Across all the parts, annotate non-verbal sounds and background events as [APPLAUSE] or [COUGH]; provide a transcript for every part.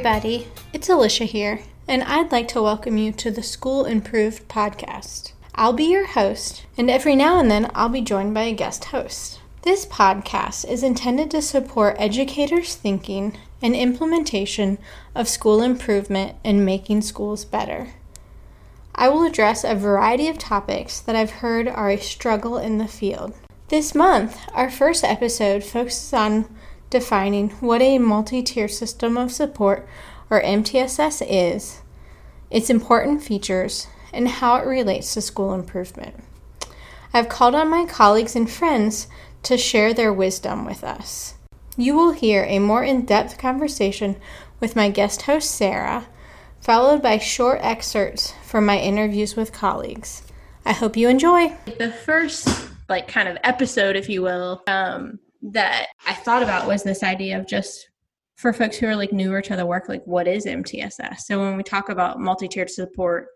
everybody, it's Alicia here, and I'd like to welcome you to the School Improved podcast. I'll be your host, and every now and then I'll be joined by a guest host. This podcast is intended to support educators' thinking and implementation of school improvement and making schools better. I will address a variety of topics that I've heard are a struggle in the field. This month, our first episode focuses on defining what a multi tier system of support, or MTSS, is, its important features, and how it relates to school improvement. I've called on my colleagues and friends to share their wisdom with us. You will hear a more in depth conversation with my guest host, Sarah, followed by short excerpts from my interviews with colleagues. I hope you enjoy. The first, like, kind of episode, if you will, um, that I thought about was this idea of just for folks who are like newer to the work, like, what is MTSS? So when we talk about multi tiered support,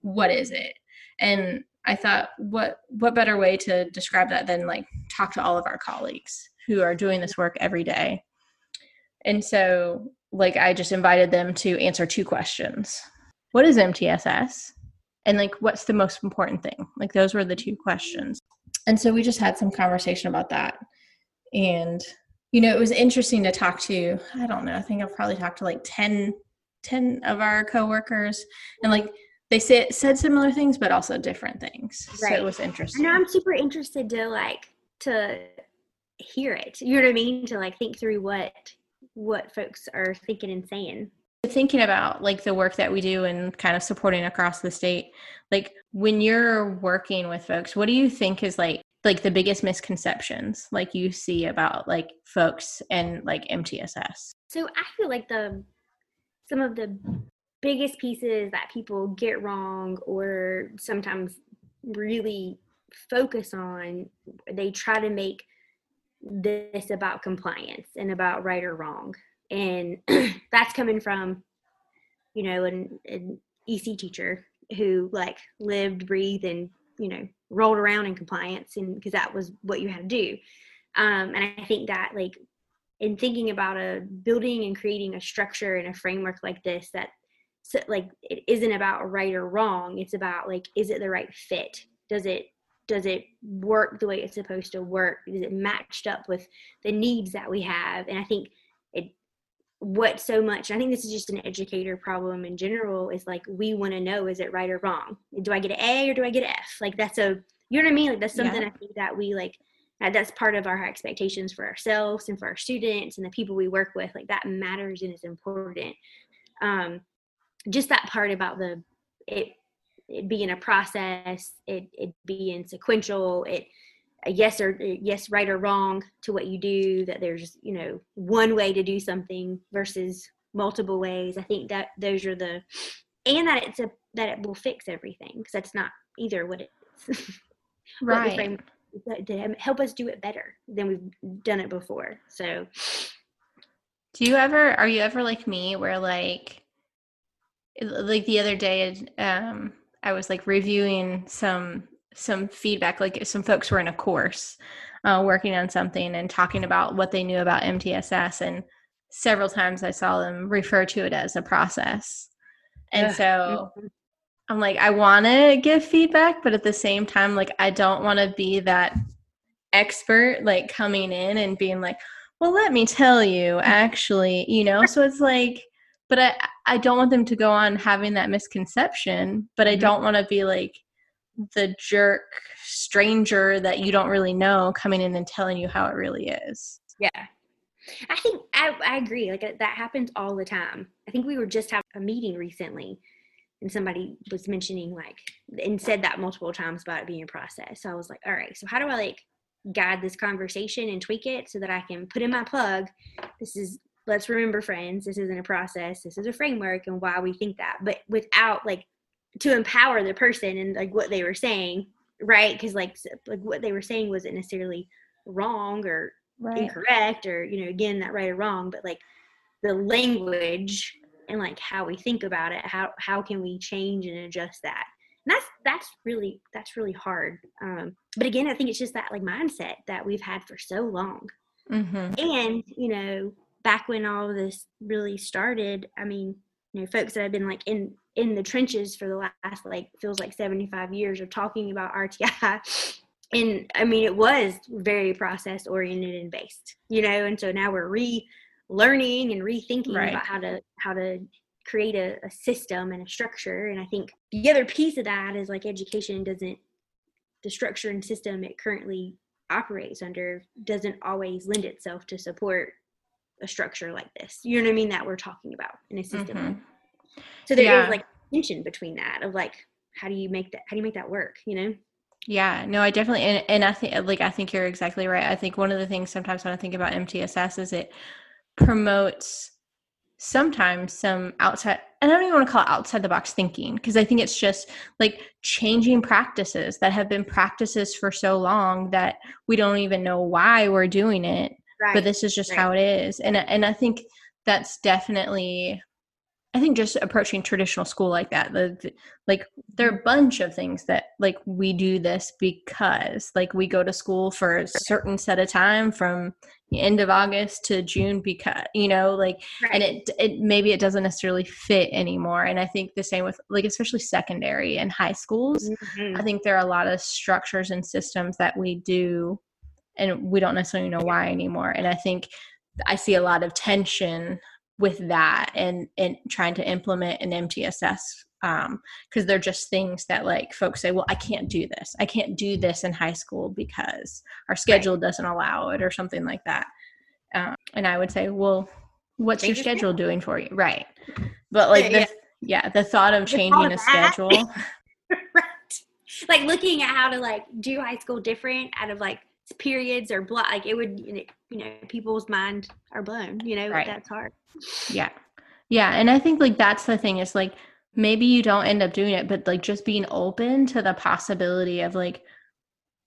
what is it? And I thought, what what better way to describe that than like talk to all of our colleagues who are doing this work every day? And so like I just invited them to answer two questions. What is MTSS? And like what's the most important thing? Like those were the two questions. And so we just had some conversation about that. And you know, it was interesting to talk to, I don't know, I think I've probably talked to like 10 10 of our coworkers and like they said said similar things but also different things. Right. So it was interesting. And I'm super interested to like to hear it. You know what I mean? To like think through what what folks are thinking and saying thinking about like the work that we do and kind of supporting across the state like when you're working with folks what do you think is like like the biggest misconceptions like you see about like folks and like mtss so i feel like the some of the biggest pieces that people get wrong or sometimes really focus on they try to make this about compliance and about right or wrong. And [CLEARS THROAT] that's coming from you know an, an ec teacher who like lived breathed and you know rolled around in compliance and because that was what you had to do. Um, and i think that like in thinking about a building and creating a structure and a framework like this that so, like it isn't about right or wrong it's about like is it the right fit? Does it does it work the way it's supposed to work? Is it matched up with the needs that we have? And i think what so much i think this is just an educator problem in general is like we want to know is it right or wrong? Do i get an a or do i get an f? Like that's a you know what i mean? Like that's something yeah. i think that we like that's part of our expectations for ourselves and for our students and the people we work with like that matters and is important. Um just that part about the it it being a process, it it being sequential, it yes or yes right or wrong to what you do. That there's you know one way to do something versus multiple ways. I think that those are the and that it's a that it will fix everything because that's not either what it's [LAUGHS] right to help us do it better than we've done it before. So do you ever are you ever like me where like like the other day um I was like reviewing some some feedback, like some folks were in a course uh, working on something and talking about what they knew about MTSS, and several times I saw them refer to it as a process, and yeah. so. I'm like, I want to give feedback, but at the same time, like, I don't want to be that expert, like, coming in and being like, well, let me tell you, actually, you know? So it's like, but I I don't want them to go on having that misconception, but I mm-hmm. don't want to be like the jerk stranger that you don't really know coming in and telling you how it really is. Yeah. I think I, I agree. Like uh, that happens all the time. I think we were just having a meeting recently and somebody was mentioning like and said that multiple times about it being a process. So I was like, all right, so how do I like guide this conversation and tweak it so that I can put in my plug? This is let's remember friends this isn't a process this is a framework and why we think that but without like to empower the person and like what they were saying right because like like what they were saying wasn't necessarily wrong or right. incorrect or you know again that right or wrong but like the language and like how we think about it how how can we change and adjust that and that's that's really that's really hard um but again i think it's just that like mindset that we've had for so long mm-hmm. and you know back when all of this really started, I mean, you know, folks that have been like in in the trenches for the last like feels like 75 years of talking about RTI. [LAUGHS] And I mean, it was very process oriented and based, you know, and so now we're relearning and rethinking right. about how to how to create a, a system and a structure. And I think the other piece of that is like education doesn't the structure and system it currently operates under doesn't always lend itself to support a structure like this. You know what I mean? That we're talking about in a system. Mm-hmm. So there yeah. is like tension between that of like how do you make that how do you make that work? You know? Yeah, no, I definitely and, and I think like I think you're exactly right. I think one of the things sometimes when I think about MTSS is it promotes sometimes some outside and I don't even want to call it outside the box thinking because I think it's just like changing practices that have been practices for so long that we don't even know why we're doing it. Right. But this is just right. how it is. And and I think that's definitely I think just approaching traditional school like that, the, the, like there are a bunch of things that like we do this because like we go to school for a certain set of time from the end of August to June because you know like right. and it it maybe it doesn't necessarily fit anymore. And I think the same with like especially secondary and high schools. Mm-hmm. I think there are a lot of structures and systems that we do and we don't necessarily know why anymore. And I think I see a lot of tension with that and and trying to implement an MTSS um because they're just things that like folks say well I can't do this. I can't do this in high school because our schedule right. doesn't allow it or something like that. Um, and I would say well what's your schedule doing for you? Right. But like the, yeah. yeah the thought of changing a schedule. [LAUGHS] Right. Like looking at how to like do high school different out of like periods or block like it would you know people's mind are blown you know right. that's hard. Yeah. Yeah and i think like that's the thing is like maybe you don't end up doing it but like just being open to the possibility of like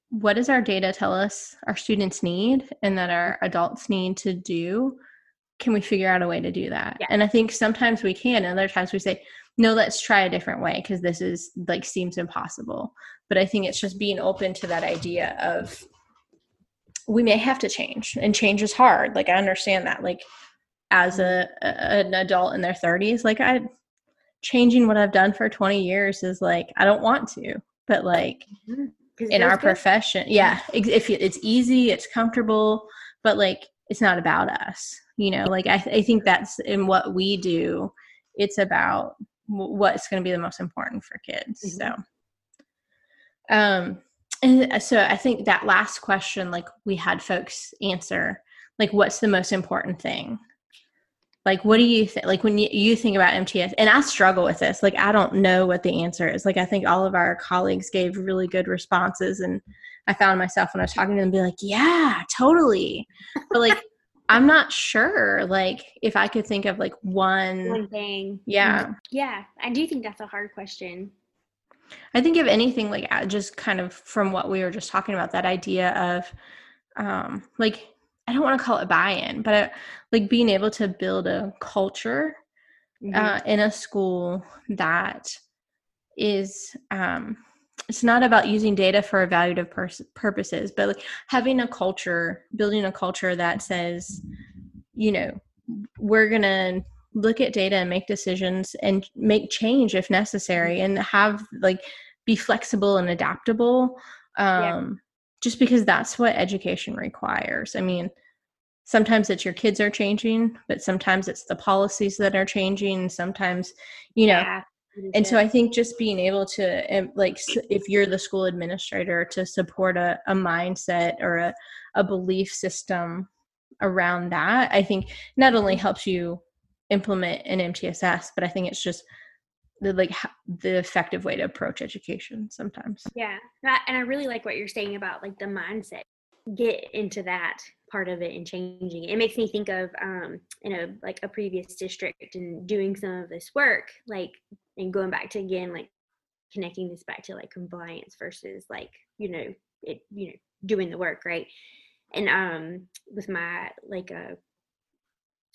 what does our data tell us our students need and that our adults need to do? Can we figure out a way to do that? Yeah. and i think sometimes we can and other times we say no let's try a different way because this is like seems impossible. But i think it's just being open to that idea of we may have to change and change is hard like i understand that like as a, a an adult in their 30s like i changing what i've done for 20 years is like i don't want to but like mm-hmm. in our good. profession yeah if it's easy it's comfortable but like it's not about us you know like i, I think that's in what we do it's about what's going to be the most important for kids mm-hmm. so um and uh, so I think that last question, like we had folks answer, like what's the most important thing? Like, what do you think? Like when you, you think about MTSS, and I struggle with this. Like, I don't know what the answer is. Like, I think all of our colleagues gave really good responses, and I found myself when I was talking to them, be like, "Yeah, totally," but like. [LAUGHS] I'm not sure like if I could think of like one one thing. Yeah. Yeah, I do think that's a hard question. I think if anything, like uh, just kind of from what we were just talking about, that idea of um, like I don't want to call it buy-in, but uh, like being able to build a culture mm-hmm. uh, in a school that is um, it's not about using data for evaluative pers- purposes, but like having a culture, building a culture that says, you know, we're gonna look at data and make decisions and make change if necessary and have like be flexible and adaptable um, yeah. just because that's what education requires i mean sometimes it's your kids are changing but sometimes it's the policies that are changing sometimes you know yeah, and so i think just being able to like if you're the school administrator to support a, a mindset or a, a belief system around that i think not only mm-hmm. helps you implement an MTSS, but I think it's just the like the effective way to approach education sometimes. Yeah, that, and I really like what you're saying about like the mindset. Get into that part of it and changing it. It makes me think of um you know like a previous district and doing some of this work, like and going back to again like connecting this back to like compliance versus like you know it you know doing the work right and um with my like a uh,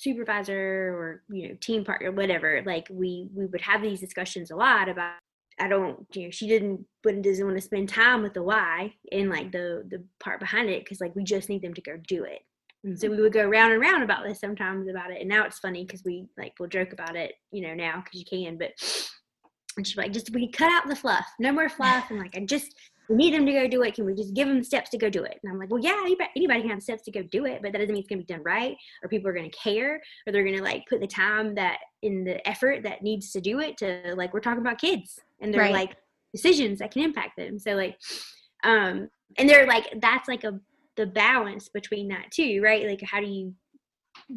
supervisor or you know team partner whatever like we we would have these discussions a lot about i don't you know she didn't but doesn't want to spend time with the why and like the the part behind it because like we just need them to go do it And so mm-hmm. we would go round and round about this sometimes about it. And now it's funny because we like we'll joke about it, you know, now because you can. But [SNIFFS] and she's like, just we cut out the fluff, no more fluff. And like, I just we need them to go do it. Can we just give them steps to go do it? And I'm like, well, yeah, anybody, can have steps to go do it, but that doesn't mean it's gonna be done right, or people are gonna care, or they're gonna like put the time that in the effort that needs to do it. To like, we're talking about kids, and they're Right. like decisions that can impact them. So like, um, and they're like, that's like a the balance between that too, right? Like, how do you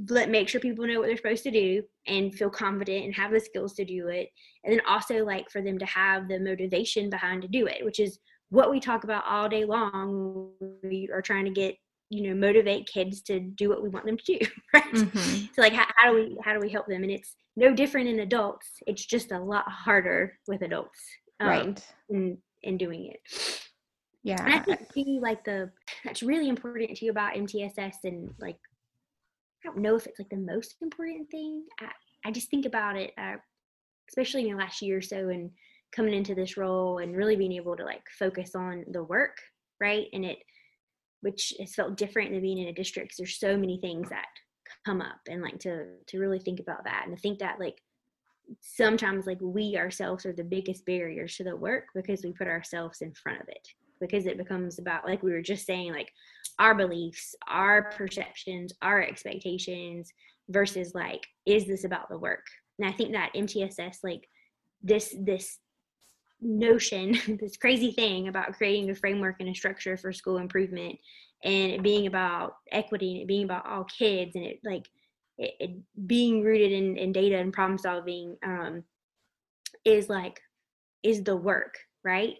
let make sure people know what they're supposed to do and feel confident and have the skills to do it and then also like for them to have the motivation behind to do it which is what we talk about all day long we are trying to get you know motivate kids to do what we want them to do [LAUGHS] right Mhm. so like how, how do we how do we help them and it's no different in adults it's just a lot harder with adults um, right. in in doing it yeah and I think too, like the that's really important too about MTSS and like I don't know if it's like the most important thing. I, I just think about it, uh, especially in the last year or so, and coming into this role and really being able to like focus on the work, right? And it, which has felt different than being in a district. 'cause There's so many things that come up, and like to to really think about that and to think that like sometimes like we ourselves are the biggest barriers to the work because we put ourselves in front of it because it becomes about like we were just saying like our beliefs our perceptions our expectations versus like is this about the work and i think that mtss like this this notion [LAUGHS] this crazy thing about creating a framework and a structure for school improvement and it being about equity and it being about all kids and it like it, it being rooted in, in data and problem solving um, is like is the work right?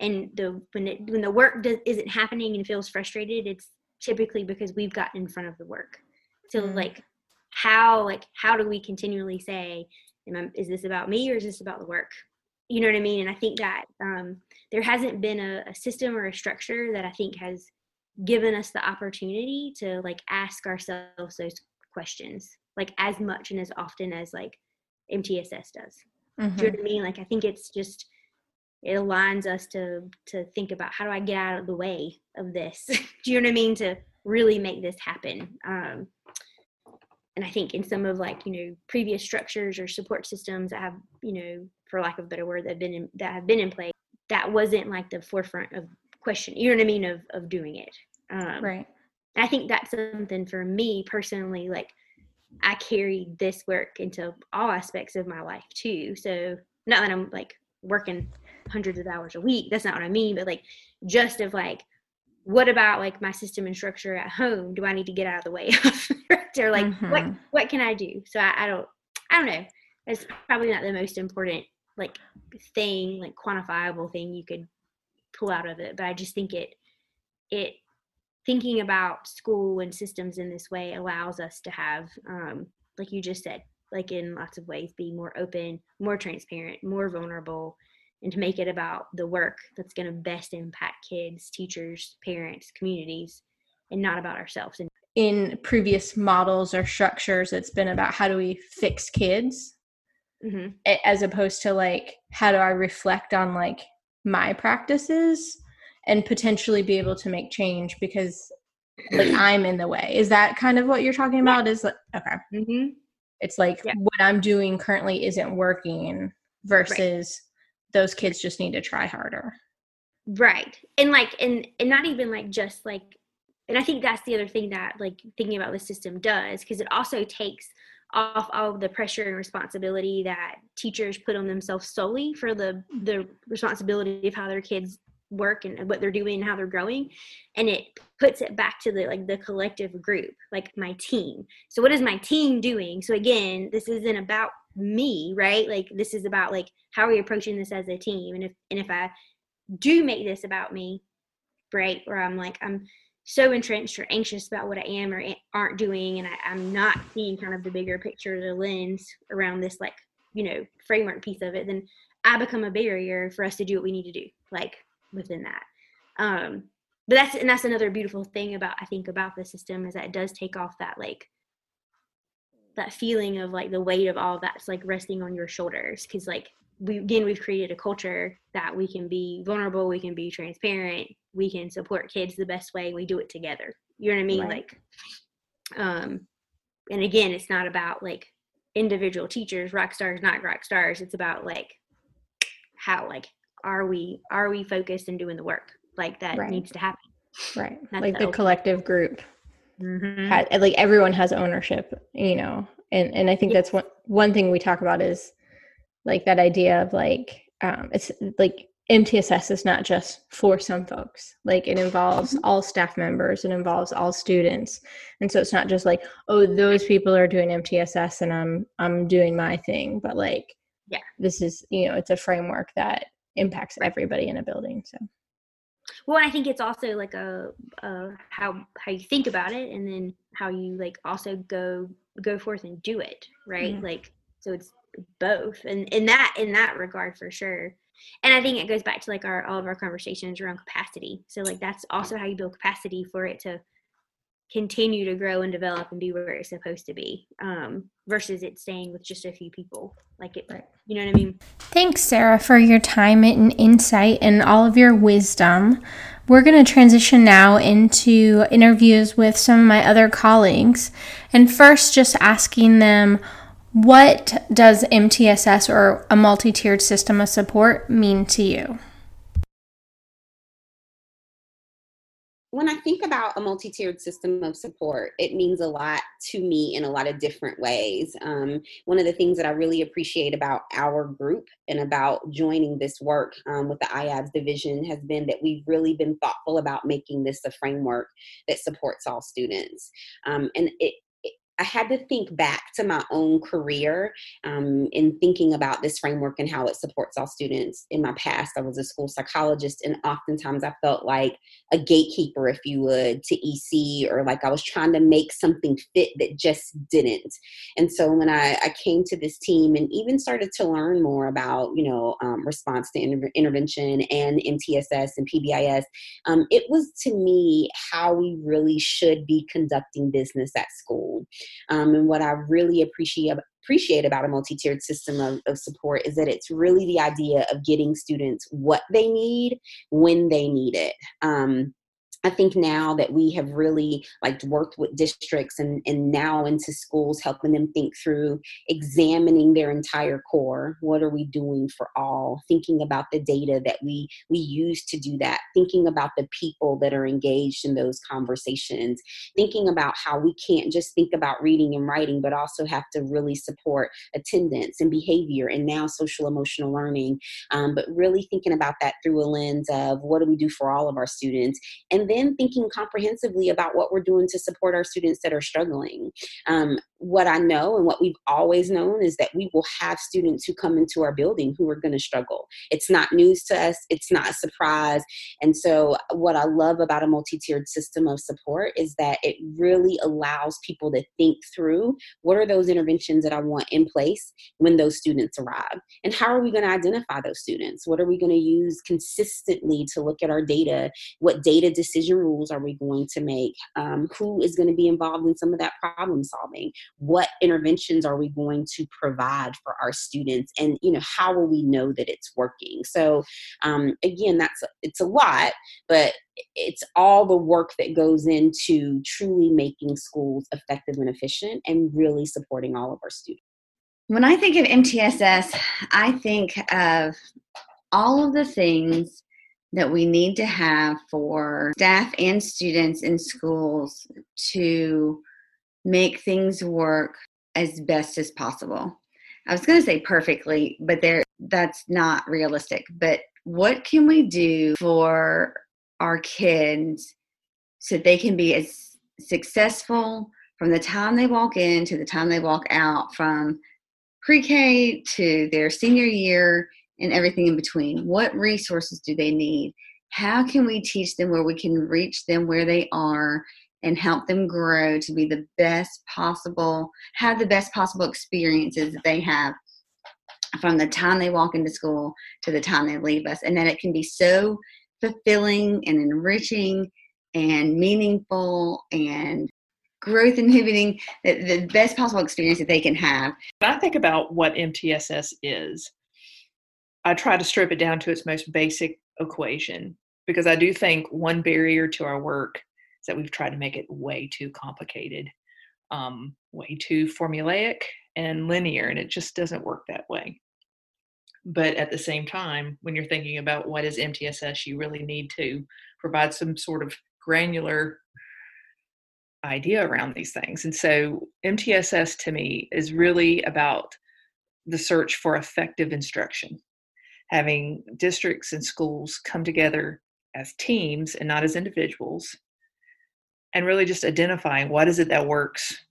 And the when it when the work does, isn't happening and feels frustrated it's typically because we've gotten in front of the work. So Mm. like how like how do we continually say am I, is this about me or is this about the work you know what i mean and i think that um, there hasn't been a, a system or a structure that i think has given us the opportunity to like ask ourselves those questions like as much and as often as like mtss does do you know what I mean? Like I think it's just it aligns us to to think about how do I get out of the way of this? [LAUGHS] do you know what I mean? To really make this happen. Um, and I think in some of like you know previous structures or support systems that have you know for lack of a better word that have been in, that have been in place, that wasn't like the forefront of question. You know what I mean? Of of doing it. Um, Right. I think that's something for me personally, like I carry this work into all aspects of my life too. So not that I'm like working hundreds of hours a week. That's not what I mean, but like just of like, what about like my system and structure at home? Do I need to get out of the way [LAUGHS] of? or like what Mhm. what can I do? So I, I don't I don't know. It's probably not the most important like thing, like quantifiable thing you could pull out of it. But I just think it it thinking about school and systems in this way allows us to have um, like you just said like in lots of ways be more open more transparent more vulnerable and to make it about the work that's going to best impact kids teachers parents communities and not about ourselves and In previous models or structures, it's been about how do we fix kids hmm as opposed to like how do I reflect on like my practices and potentially be able to make change because like [CLEARS THROAT] I'm in the way. Is that kind of what you're talking about? Is like okay. hmm It's like Yeah. what I'm doing currently isn't working versus those kids just need to try harder. right and like and and not even like just like and i think that's the other thing that like thinking about the system does because it also takes off all of the pressure and responsibility that teachers put on themselves solely for the the responsibility of how their kids work and what they're doing and how they're growing and it puts it back to the like the collective group like my team so what is my team doing so again this isn't about me right? Like this is about like how are we approaching this as a team? And if and if i do make this about me right where i'm like i'm so entrenched or anxious about what i am or aren't doing and I, i'm not seeing kind of the bigger picture the lens around this like you know framework piece of it then i become a barrier for us to do what we need to do like within that. Um but that's and that's another beautiful thing about i think about the system is that it does take off that like that feeling of like the weight of all that's like resting on your shoulders because like we again we've created a culture that we can be vulnerable we can be transparent we can support kids the best way we do it together you know what i mean Right. like Um, and again, it's not about like individual teachers, rock stars, not rock stars. It's about like how like are we are we focused and doing the work like that Right. needs to happen. right That's like the the collective group Mm-hmm. had like everyone has ownership you know and and i think that's one one thing we talk about is like that idea of like um it's like mtss is not just for some folks. Like it involves all staff members it involves all students. And so it's not just like oh those people are doing mtss and i'm i'm doing my thing but like Yeah. this is you know it's a framework that impacts everybody in a building so Well, and I think it's also like a, a how how you think about it, and then how you like also go go forth and do it, right? Like so, it's both, and in that in that regard for sure. And I think it goes back to like our all of our conversations around capacity. So like that's also how you build capacity for it to continue to grow and develop and be where it's supposed to be, um, versus it staying with just a few people. Like it, Right. you know what I mean? Thanks, Sarah, for your time and insight and all of your wisdom. We're going to transition now into interviews with some of my other colleagues. And first, just asking them what does MTSS or a multi tiered system of support mean to you? When I think about a multi tiered system of support, it means a lot to me in a lot of different ways. Um, one of the things that I really appreciate about our group and about joining this work um, with the IABS division has been that we've really been thoughtful about making this a framework that supports all students. Um, and it, I had to think back to my own career um, in thinking about this framework and how it supports all students. In my past, I was a school psychologist, and oftentimes I felt like a gatekeeper, if you would, to EC, or like I was trying to make something fit that just didn't. And so when I, I came to this team and even started to learn more about, you know, um, response to inter- intervention and MTSS and PBIS, um, it was to me how we really should be conducting business at school. Um, and what I really appreciate appreciate about a multi-tiered system of, of support is that it's really the idea of getting students what they need when they need it. Um, I think now that we have really like worked with districts and, and now into schools, helping them think through examining their entire core. What are we doing for all? Thinking about the data that we we use to do that. Thinking about the people that are engaged in those conversations. Thinking about how we can't just think about reading and writing, but also have to really support attendance and behavior and now social emotional learning. Um, but really thinking about that through a lens of what do we do for all of our students and then thinking comprehensively about what we're doing to support our students that are struggling. Um, what I know and what we've always known is that we will have students who come into our building who are going to struggle. It's not news to us, it's not a surprise. And so, what I love about a multi tiered system of support is that it really allows people to think through what are those interventions that I want in place when those students arrive? And how are we going to identify those students? What are we going to use consistently to look at our data what data decision rules are we going to make? Um, who is going to be involved in some of that problem solving? What interventions are we going to provide for our students? And you know how will we know that it's working? So um, again that's it's a lot but it's all the work that goes into truly making schools effective and efficient and really supporting all of our students When I think of MTSS, I think of all of the things that we need to have for staff and students in schools to make things work as best as possible. I was going to say perfectly, but there that's not realistic. But what can we do for our kids so they can be as successful from the time they walk in to the time they walk out from pre-K to their senior year and everything in between. What resources do they need? How can we teach them where we can reach them where they are and help them grow to be the best possible, have the best possible experiences that they have from the time they walk into school to the time they leave us, and that it can be so fulfilling and enriching and meaningful and growth inhibiting the, the best possible experience that they can have When I think about what MTSS is, I try to strip it down to its most basic equation because I do think one barrier to our work is that we've tried to make it way too complicated. um, way too formulaic and linear, and it just doesn't work that way. But at the same time, when you're thinking about what is MTSS, you really need to provide some sort of granular idea around these things. And so MTSS to me is really about the search for effective instruction, having districts and schools come together as teams and not as individuals, and really just identifying what is it that works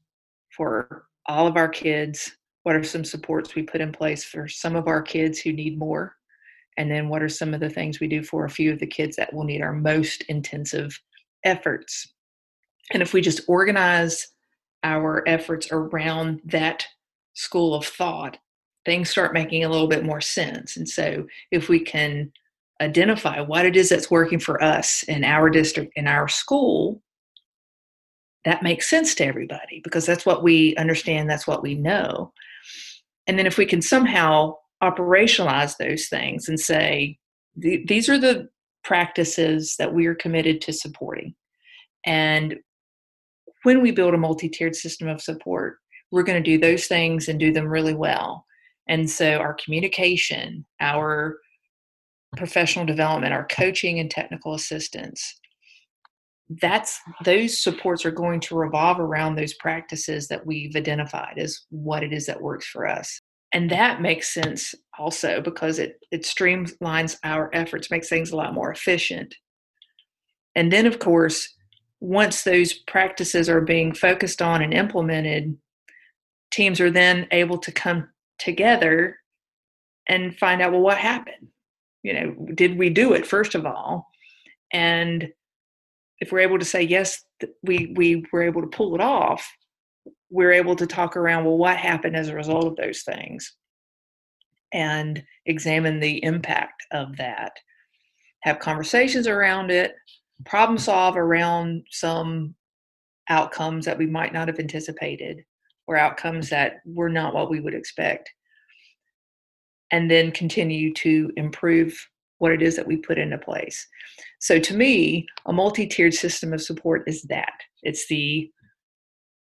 for all of our kids. What are some supports we put in place for some of our kids who need more? And then what are some of the things we do for a few of the kids that will need our most intensive efforts? And if we just organize our efforts around that school of thought, things start making a little bit more sense. And so if we can identify what it is that's working for us in our district, in our school, that makes sense to everybody because that's what we understand, that's what we know. And then if we can somehow operationalize those things and say, these are the practices that we are committed to supporting. And when we build a multi tiered system of support, we're going to do those things and do them really well. And so our communication, our professional development, our coaching and technical assistance, that's those supports are going to revolve around those practices that we've identified as what it is that works for us. And that makes sense also because it it streamlines our efforts, makes things a lot more efficient. And then of course, once those practices are being focused on and implemented, teams are then able to come together and find out well what happened? You know did we do it first of all? And if we're able to say yes we we were able to pull it off we're able to talk around well what happened as a result of those things? And examine the impact of that. Have conversations around it problem solve around some outcomes that we might not have anticipated or outcomes that were not what we would expect. And then continue to improve what it is that we put into place. So to me a multi-tiered system of support is that. It's the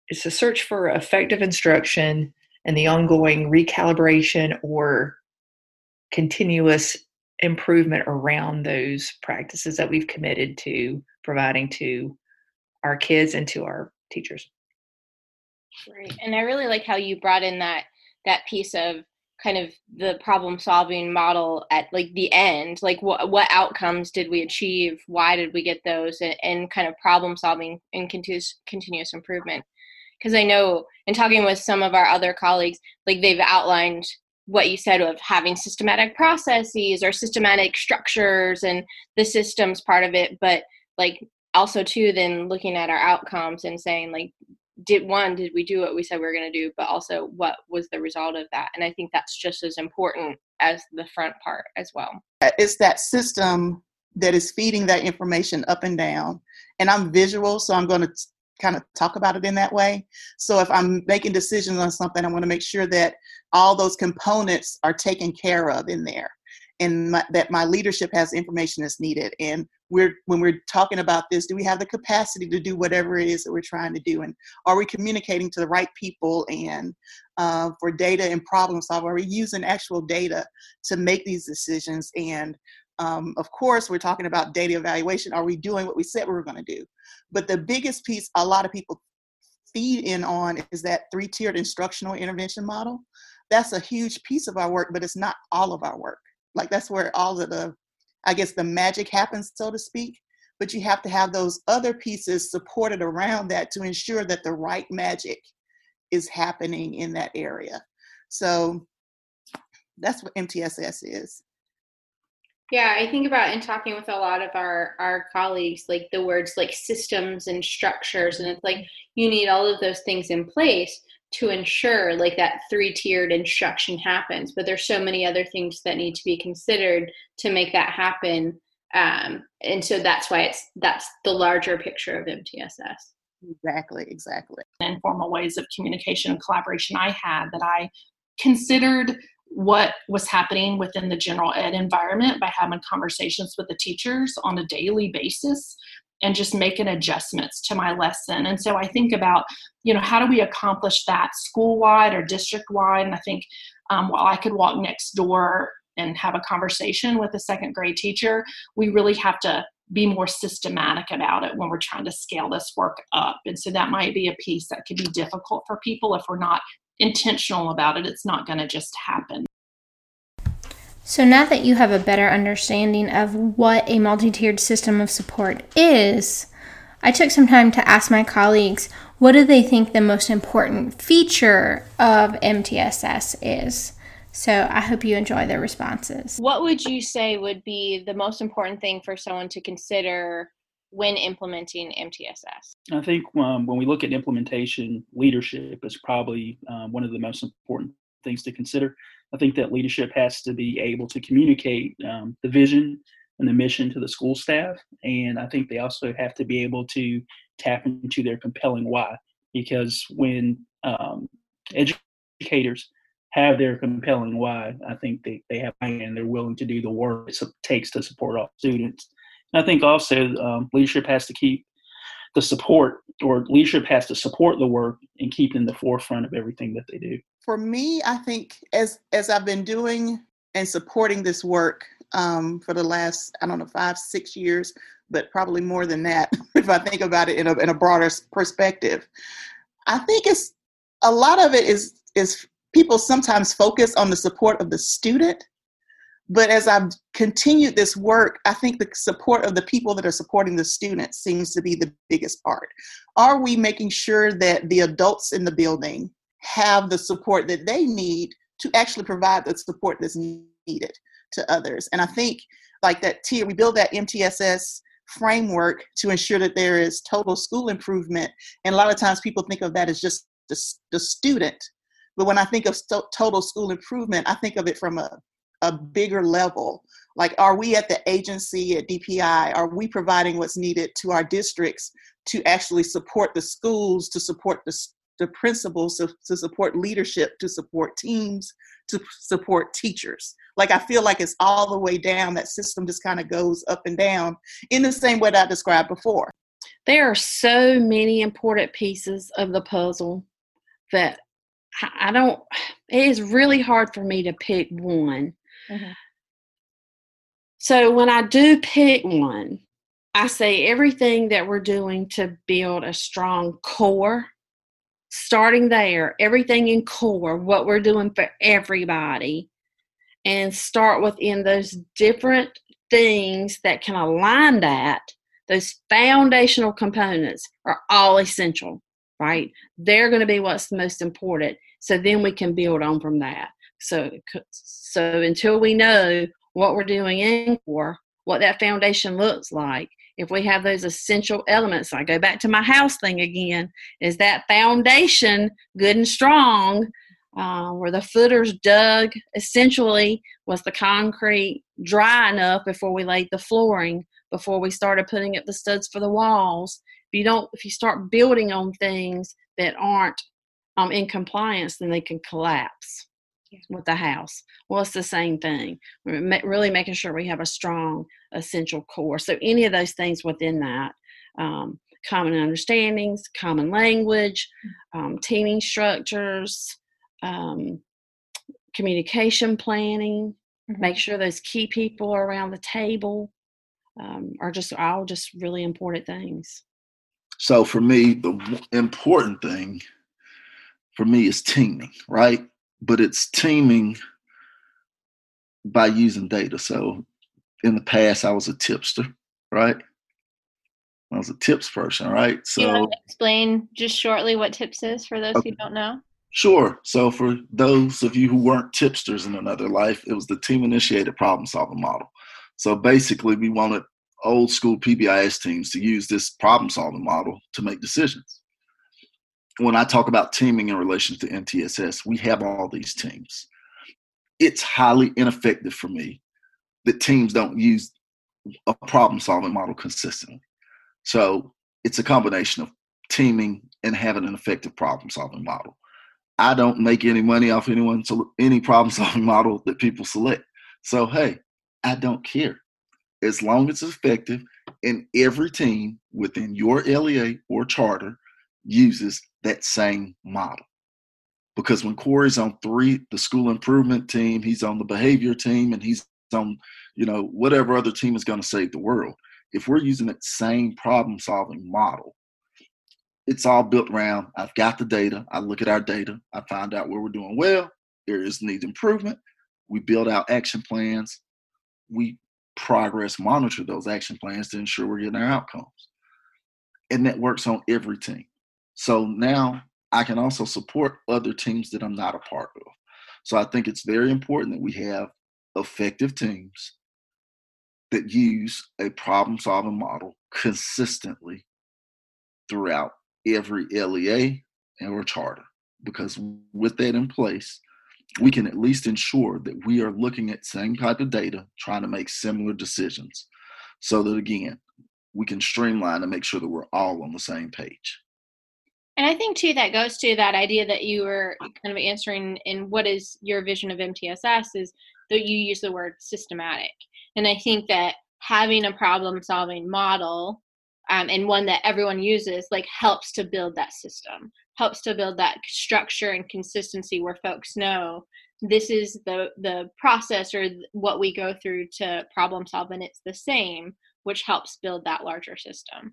it's a search for effective instruction and the ongoing recalibration or continuous improvement around those practices that we've committed to providing to our kids and to our teachers. Right. And I really like how you brought in that that piece of kind of the problem solving model at like the end like what what outcomes did we achieve why did we get those and, and kind of problem solving and continuous continuous improvement because i know in talking with some of our other colleagues like they've outlined what you said of having systematic processes or systematic structures and the systems part of it but like also too then looking at our outcomes and saying like did one did we do what we said we were going to do but also what was the result of that and i think that's just as important as the front part as well uh, it's that system that is feeding that information up and down and i'm visual so i'm going to kind of talk about it in that way. So if I'm making decisions on something, I want to make sure that all those components are taken care of in there and my, that my leadership has information that's needed. And we're when we're talking about this, do we have the capacity to do whatever it is that we're trying to do? And are we communicating to the right people? And uh, for data and problem solving, are we using actual data to make these decisions? And um, of course, we're talking about data evaluation. Are we doing what we said we were going to do? But the biggest piece a lot of people feed in on is that three tiered instructional intervention model. That's a huge piece of our work, but it's not all of our work. Like that's where all of the, I guess, the magic happens, so to speak. But you have to have those other pieces supported around that to ensure that the right magic is happening in that area. So that's what MTSS is. Yeah, I think about in talking with a lot of our our colleagues, like the words like systems and structures, and it's like you need all of those things in place to ensure like that three tiered instruction happens. But there's so many other things that need to be considered to make that happen, um, and so that's why it's that's the larger picture of MTSS. Exactly, exactly. Informal ways of communication and collaboration I had that I considered what was happening within the general ed environment by having conversations with the teachers on a daily basis and just making adjustments to my lesson. And so I think about, you know, how do we accomplish that school wide or district wide? And I think um, while I could walk next door and have a conversation with a second grade teacher, we really have to be more systematic about it when we're trying to scale this work up. And so that might be a piece that could be difficult for people if we're not intentional about it. It's not going to just happen. So now that you have a better understanding of what a multi tiered system of support is, I took some time to ask my colleagues what do they think the most important feature of MTSS is. So I hope you enjoy their responses. What would you say would be the most important thing for someone to consider when implementing MTSS? I think um, when we look at implementation, leadership is probably um, one of the most important things to consider. I think that leadership has to be able to communicate um, the vision and the mission to the school staff. And I think they also have to be able to tap into their compelling why. Because when um, educators have their compelling why, I think they, they have and they're willing to do the work it takes to support all students. And I think also um, leadership has to keep the support or leadership has to support the work and keep in the forefront of everything that they do for me, I think as as I've been doing and supporting this work um, for the last I don't know five six years, but probably more than that [LAUGHS] if I think about it in a in a broader perspective. I think it's a lot of it is is people sometimes focus on the support of the student, but as I've continued this work, I think the support of the people that are supporting the students seems to be the biggest part. Are we making sure that the adults in the building have the support that they need to actually provide the support that's needed to others. And I think like that tier, we build that MTSS framework to ensure that there is total school improvement. And a lot of times people think of that as just the, the student. But when I think of total school improvement, I think of it from a, a bigger level. Like, are we at the agency at DPI? Are we providing what's needed to our districts to actually support the schools, to support the, the principals to, to support leadership, to support teams, to support teachers. Like I feel like it's all the way down. That system just kind of goes up and down in the same way that I described before. There are so many important pieces of the puzzle that I don't, [SIGHS] it is really hard for me to pick one. Mm-hmm. So when I do pick one, I say everything that we're doing to build a strong core starting there, everything in core, what we're doing for everybody, and start within those different things that can align that, those foundational components are all essential, right? They're going to be what's most important. So then we can build on from that. So, so until we know what we're doing in core, what that foundation looks like, if we have those essential elements i go back to my house thing again is that foundation good and strong uh, where the footers dug essentially was the concrete dry enough before we laid the flooring before we started putting up the studs for the walls? If you don't if you start building on things that aren't um, in compliance then they can collapse with the house. Well, it's the same thing. We're really making sure we have a strong essential core. So, any of those things within that um, common understandings, common language, um, teaming structures, um, communication planning, mm-hmm. make sure those key people are around the table um, are just all just really important things. So, for me, the important thing for me is teaming, right? But it's teaming by using data. So in the past, I was a tipster, right? I was a tips person, right? So you want to explain just shortly what tips is for those okay. who don't know. Sure. So for those of you who weren't tipsters in another life, it was the team initiated problem solving model. So basically, we wanted old school PBIS teams to use this problem solving model to make decisions when I talk about teaming in relation to MTSS, we have all these teams. It's highly ineffective for me that teams don't use a problem solving model consistently. So it's a combination of teaming and having an effective problem solving model. I don't make any money off anyone any problem solving [LAUGHS] model that people select. So hey, I don't care. As long as it's effective And every team within your LEA or charter uses that same model. Because when Corey's on three, the school improvement team, he's on the behavior team, and he's on, you know, whatever other team is going to save the world. If we're using that same problem solving model, it's all built around I've got the data, I look at our data, I find out where we're doing well, areas need improvement, we build out action plans, we progress monitor those action plans to ensure we're getting our outcomes. And that works on every team. So now I can also support other teams that I'm not a part of. So I think it's very important that we have effective teams that use a problem solving model consistently throughout every LEA and or charter. Because with that in place, we can at least ensure that we are looking at same type of data, trying to make similar decisions, so that again, we can streamline and make sure that we're all on the same page. And I think too that goes to that idea that you were kind of answering in what is your vision of MTSS is that you use the word systematic. And I think that having a problem solving model um, and one that everyone uses like helps to build that system helps to build that structure and consistency where folks know this is the the process or what we go through to problem solve and it's the same which helps build that larger system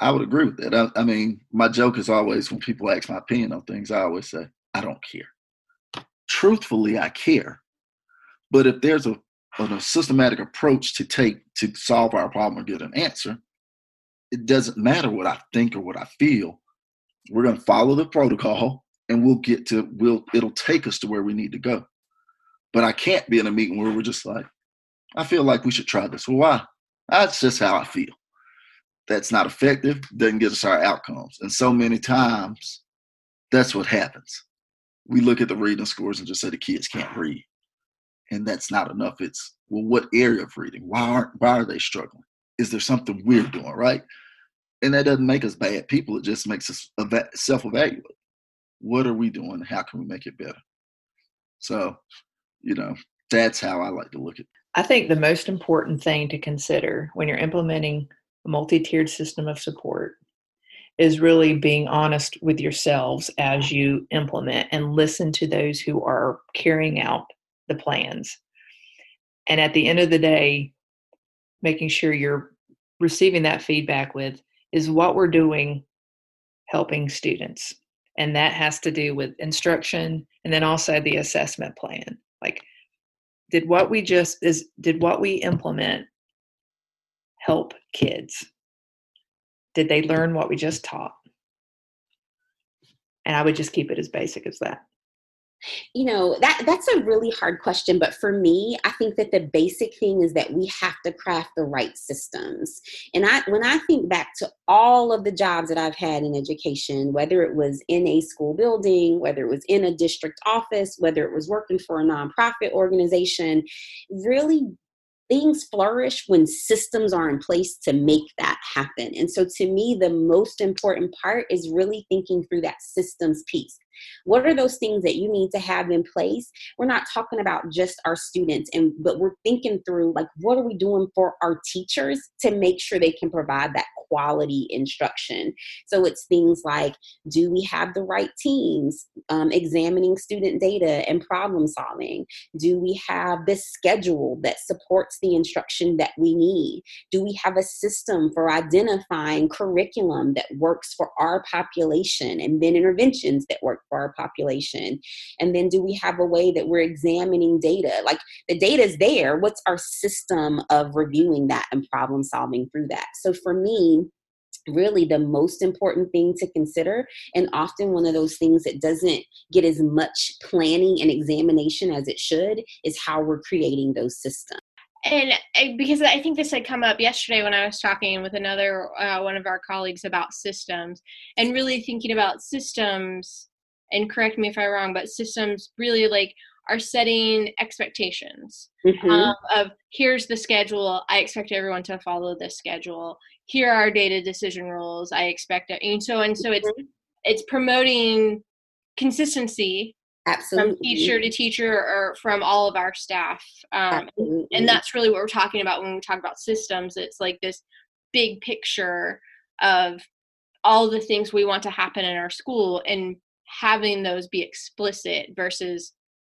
i would agree with that I, I mean my joke is always when people ask my opinion on things i always say i don't care truthfully i care but if there's a, a systematic approach to take to solve our problem or get an answer it doesn't matter what I think or what I feel. We're going to follow the protocol and we'll get to we'll it'll take us to where we need to go. But I can't be in a meeting where we're just like, I feel like we should try this. Well, why? That's just how I feel. That's not effective, doesn't get us our outcomes. And so many times that's what happens. We look at the reading scores and just say the kids can't read. And that's not enough. It's well, what area of reading? Why aren't why are they struggling? is there something we're mm-hmm. doing right? And that doesn't make us bad people. It just makes us self evaluate. What are we doing? How can we make it better? So, you know, that's how I like to look at it. I think the most important thing to consider when you're implementing a multi tiered system of support is really being honest with yourselves as you implement and listen to those who are carrying out the plans. And at the end of the day, making sure you're receiving that feedback with is what we're doing helping students. And that has to do with instruction and then also the assessment plan. Like, did what we just is did what we implement help kids? Did they learn what we just taught? And I would just keep it as basic as that you know that that's a really hard question but for me i think that the basic thing is that we have to craft the right systems and i when i think back to all of the jobs that i've had in education whether it was in a school building whether it was in a district office whether it was working for a nonprofit organization really things flourish when systems are in place to make that happen. And so, to me, the most important part is really thinking through that systems piece. What are those things that you need to have in place? We're not talking about just our students, and but we're thinking through like what are we doing for our teachers to make sure they can provide that quality instruction. So it's things like do we have the right teams um, examining student data and problem solving? Do we have this schedule that supports the instruction that we need? Do we have a system for identifying curriculum that works for our population and then interventions that work for our population? And then do we have a way that we're examining data? Like the data is there. What's our system of reviewing that and problem solving through that? So for me, really the most important thing to consider and often one of those things that doesn't get as much planning and examination as it should is how we're creating those systems and because I think this had come up yesterday when I was talking with another uh, one of our colleagues about systems and really thinking about systems and correct me if I'm wrong, but systems really like are setting expectations mm-hmm. um, of here's the schedule. I expect everyone to follow this schedule. Here are data decision rules. I expect it, and so and so it's mm-hmm. it's promoting consistency Absolutely. from teacher to teacher or from all of our staff. Um, and that's really what we're talking about when we talk about systems. It's like this big picture of all the things we want to happen in our school and having those be explicit versus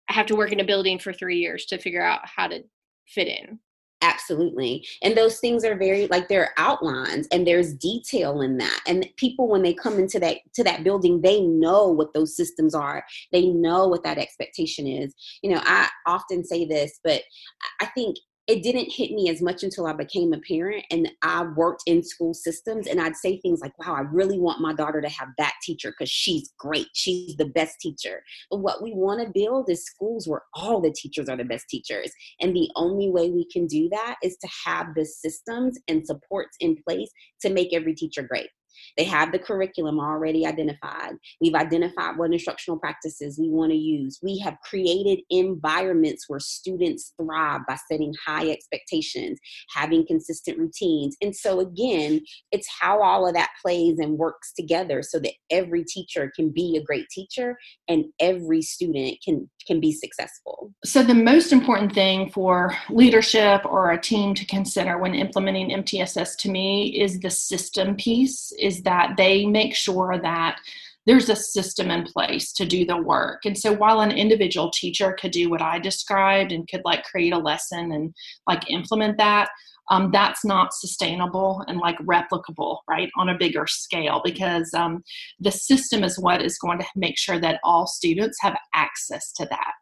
I have to work in a building for three years to figure out how to fit in. Absolutely. And those things are very like they're outlines and there's detail in that. And people when they come into that to that building, they know what those systems are. They know what that expectation is. You know, I often say this, but I think it didn't hit me as much until I became a parent and I worked in school systems. And I'd say things like, wow, I really want my daughter to have that teacher because she's great. She's the best teacher. But what we want to build is schools where all the teachers are the best teachers. And the only way we can do that is to have the systems and supports in place to make every teacher great. They have the curriculum already identified. We've identified what instructional practices we want to use. We have created environments where students thrive by setting high expectations, having consistent routines. And so, again, it's how all of that plays and works together so that every teacher can be a great teacher and every student can can be successful. So, the most important thing for leadership or a team to consider when implementing MTSS to me is the system piece, is that they make sure that there's a system in place to do the work. And so while an individual teacher could do what I described and could like create a lesson and like implement that, um, that's not sustainable and like replicable, right, on a bigger scale because um, the system is what is going to make sure that all students have access to that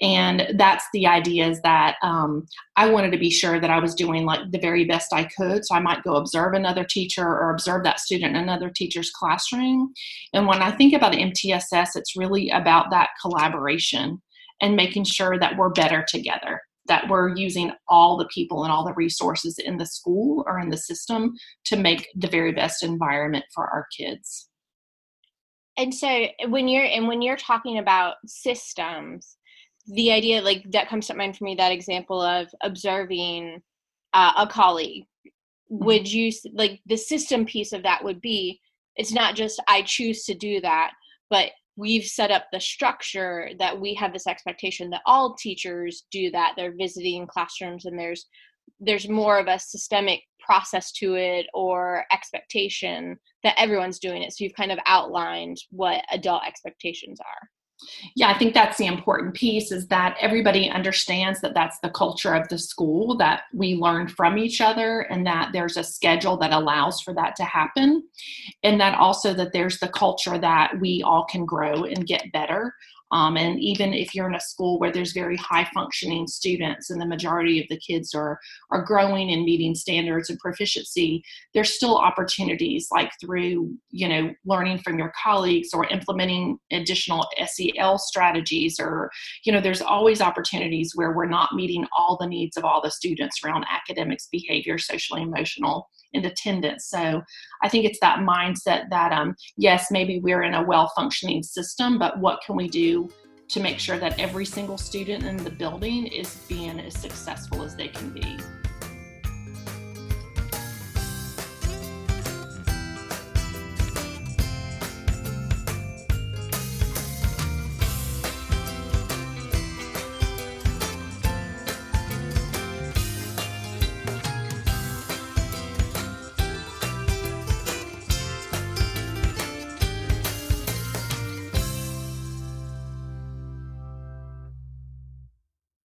and that's the idea is that um, i wanted to be sure that i was doing like the very best i could. So i might go observe another teacher or observe that student in another teacher's classroom. And when i think about mtss it's really about that collaboration and making sure that we're better together that we're using all the people and all the resources in the school or in the system to make the very best environment for our kids. And so when you're and when you're talking about systems the idea like that comes to mind for me that example of observing uh, a colleague. Mm-hmm. would you like the system piece of that would be it's not just i choose to do that but we've set up the structure that we have this expectation that all teachers do that. They're visiting classrooms and there's there's more of a systemic process to it or expectation that everyone's doing it. So you've kind of outlined what adult expectations are yeah i think that's the important piece is that everybody understands that that's the culture of the school that we learn from each other and that there's a schedule that allows for that to happen. And that also that there's the culture that we all can grow and get better um, and even if you're in a school where there's very high functioning students and the majority of the kids are are growing and meeting standards and proficiency there's still opportunities like through you know learning from your colleagues or implementing additional sel strategies or you know there's always opportunities where we're not meeting all the needs of all the students around academics behavior social emotional and attendance. So i think it's that mindset that um, yes maybe we're in a well functioning system but what can we do to make sure that every single student in the building is being as successful as they can be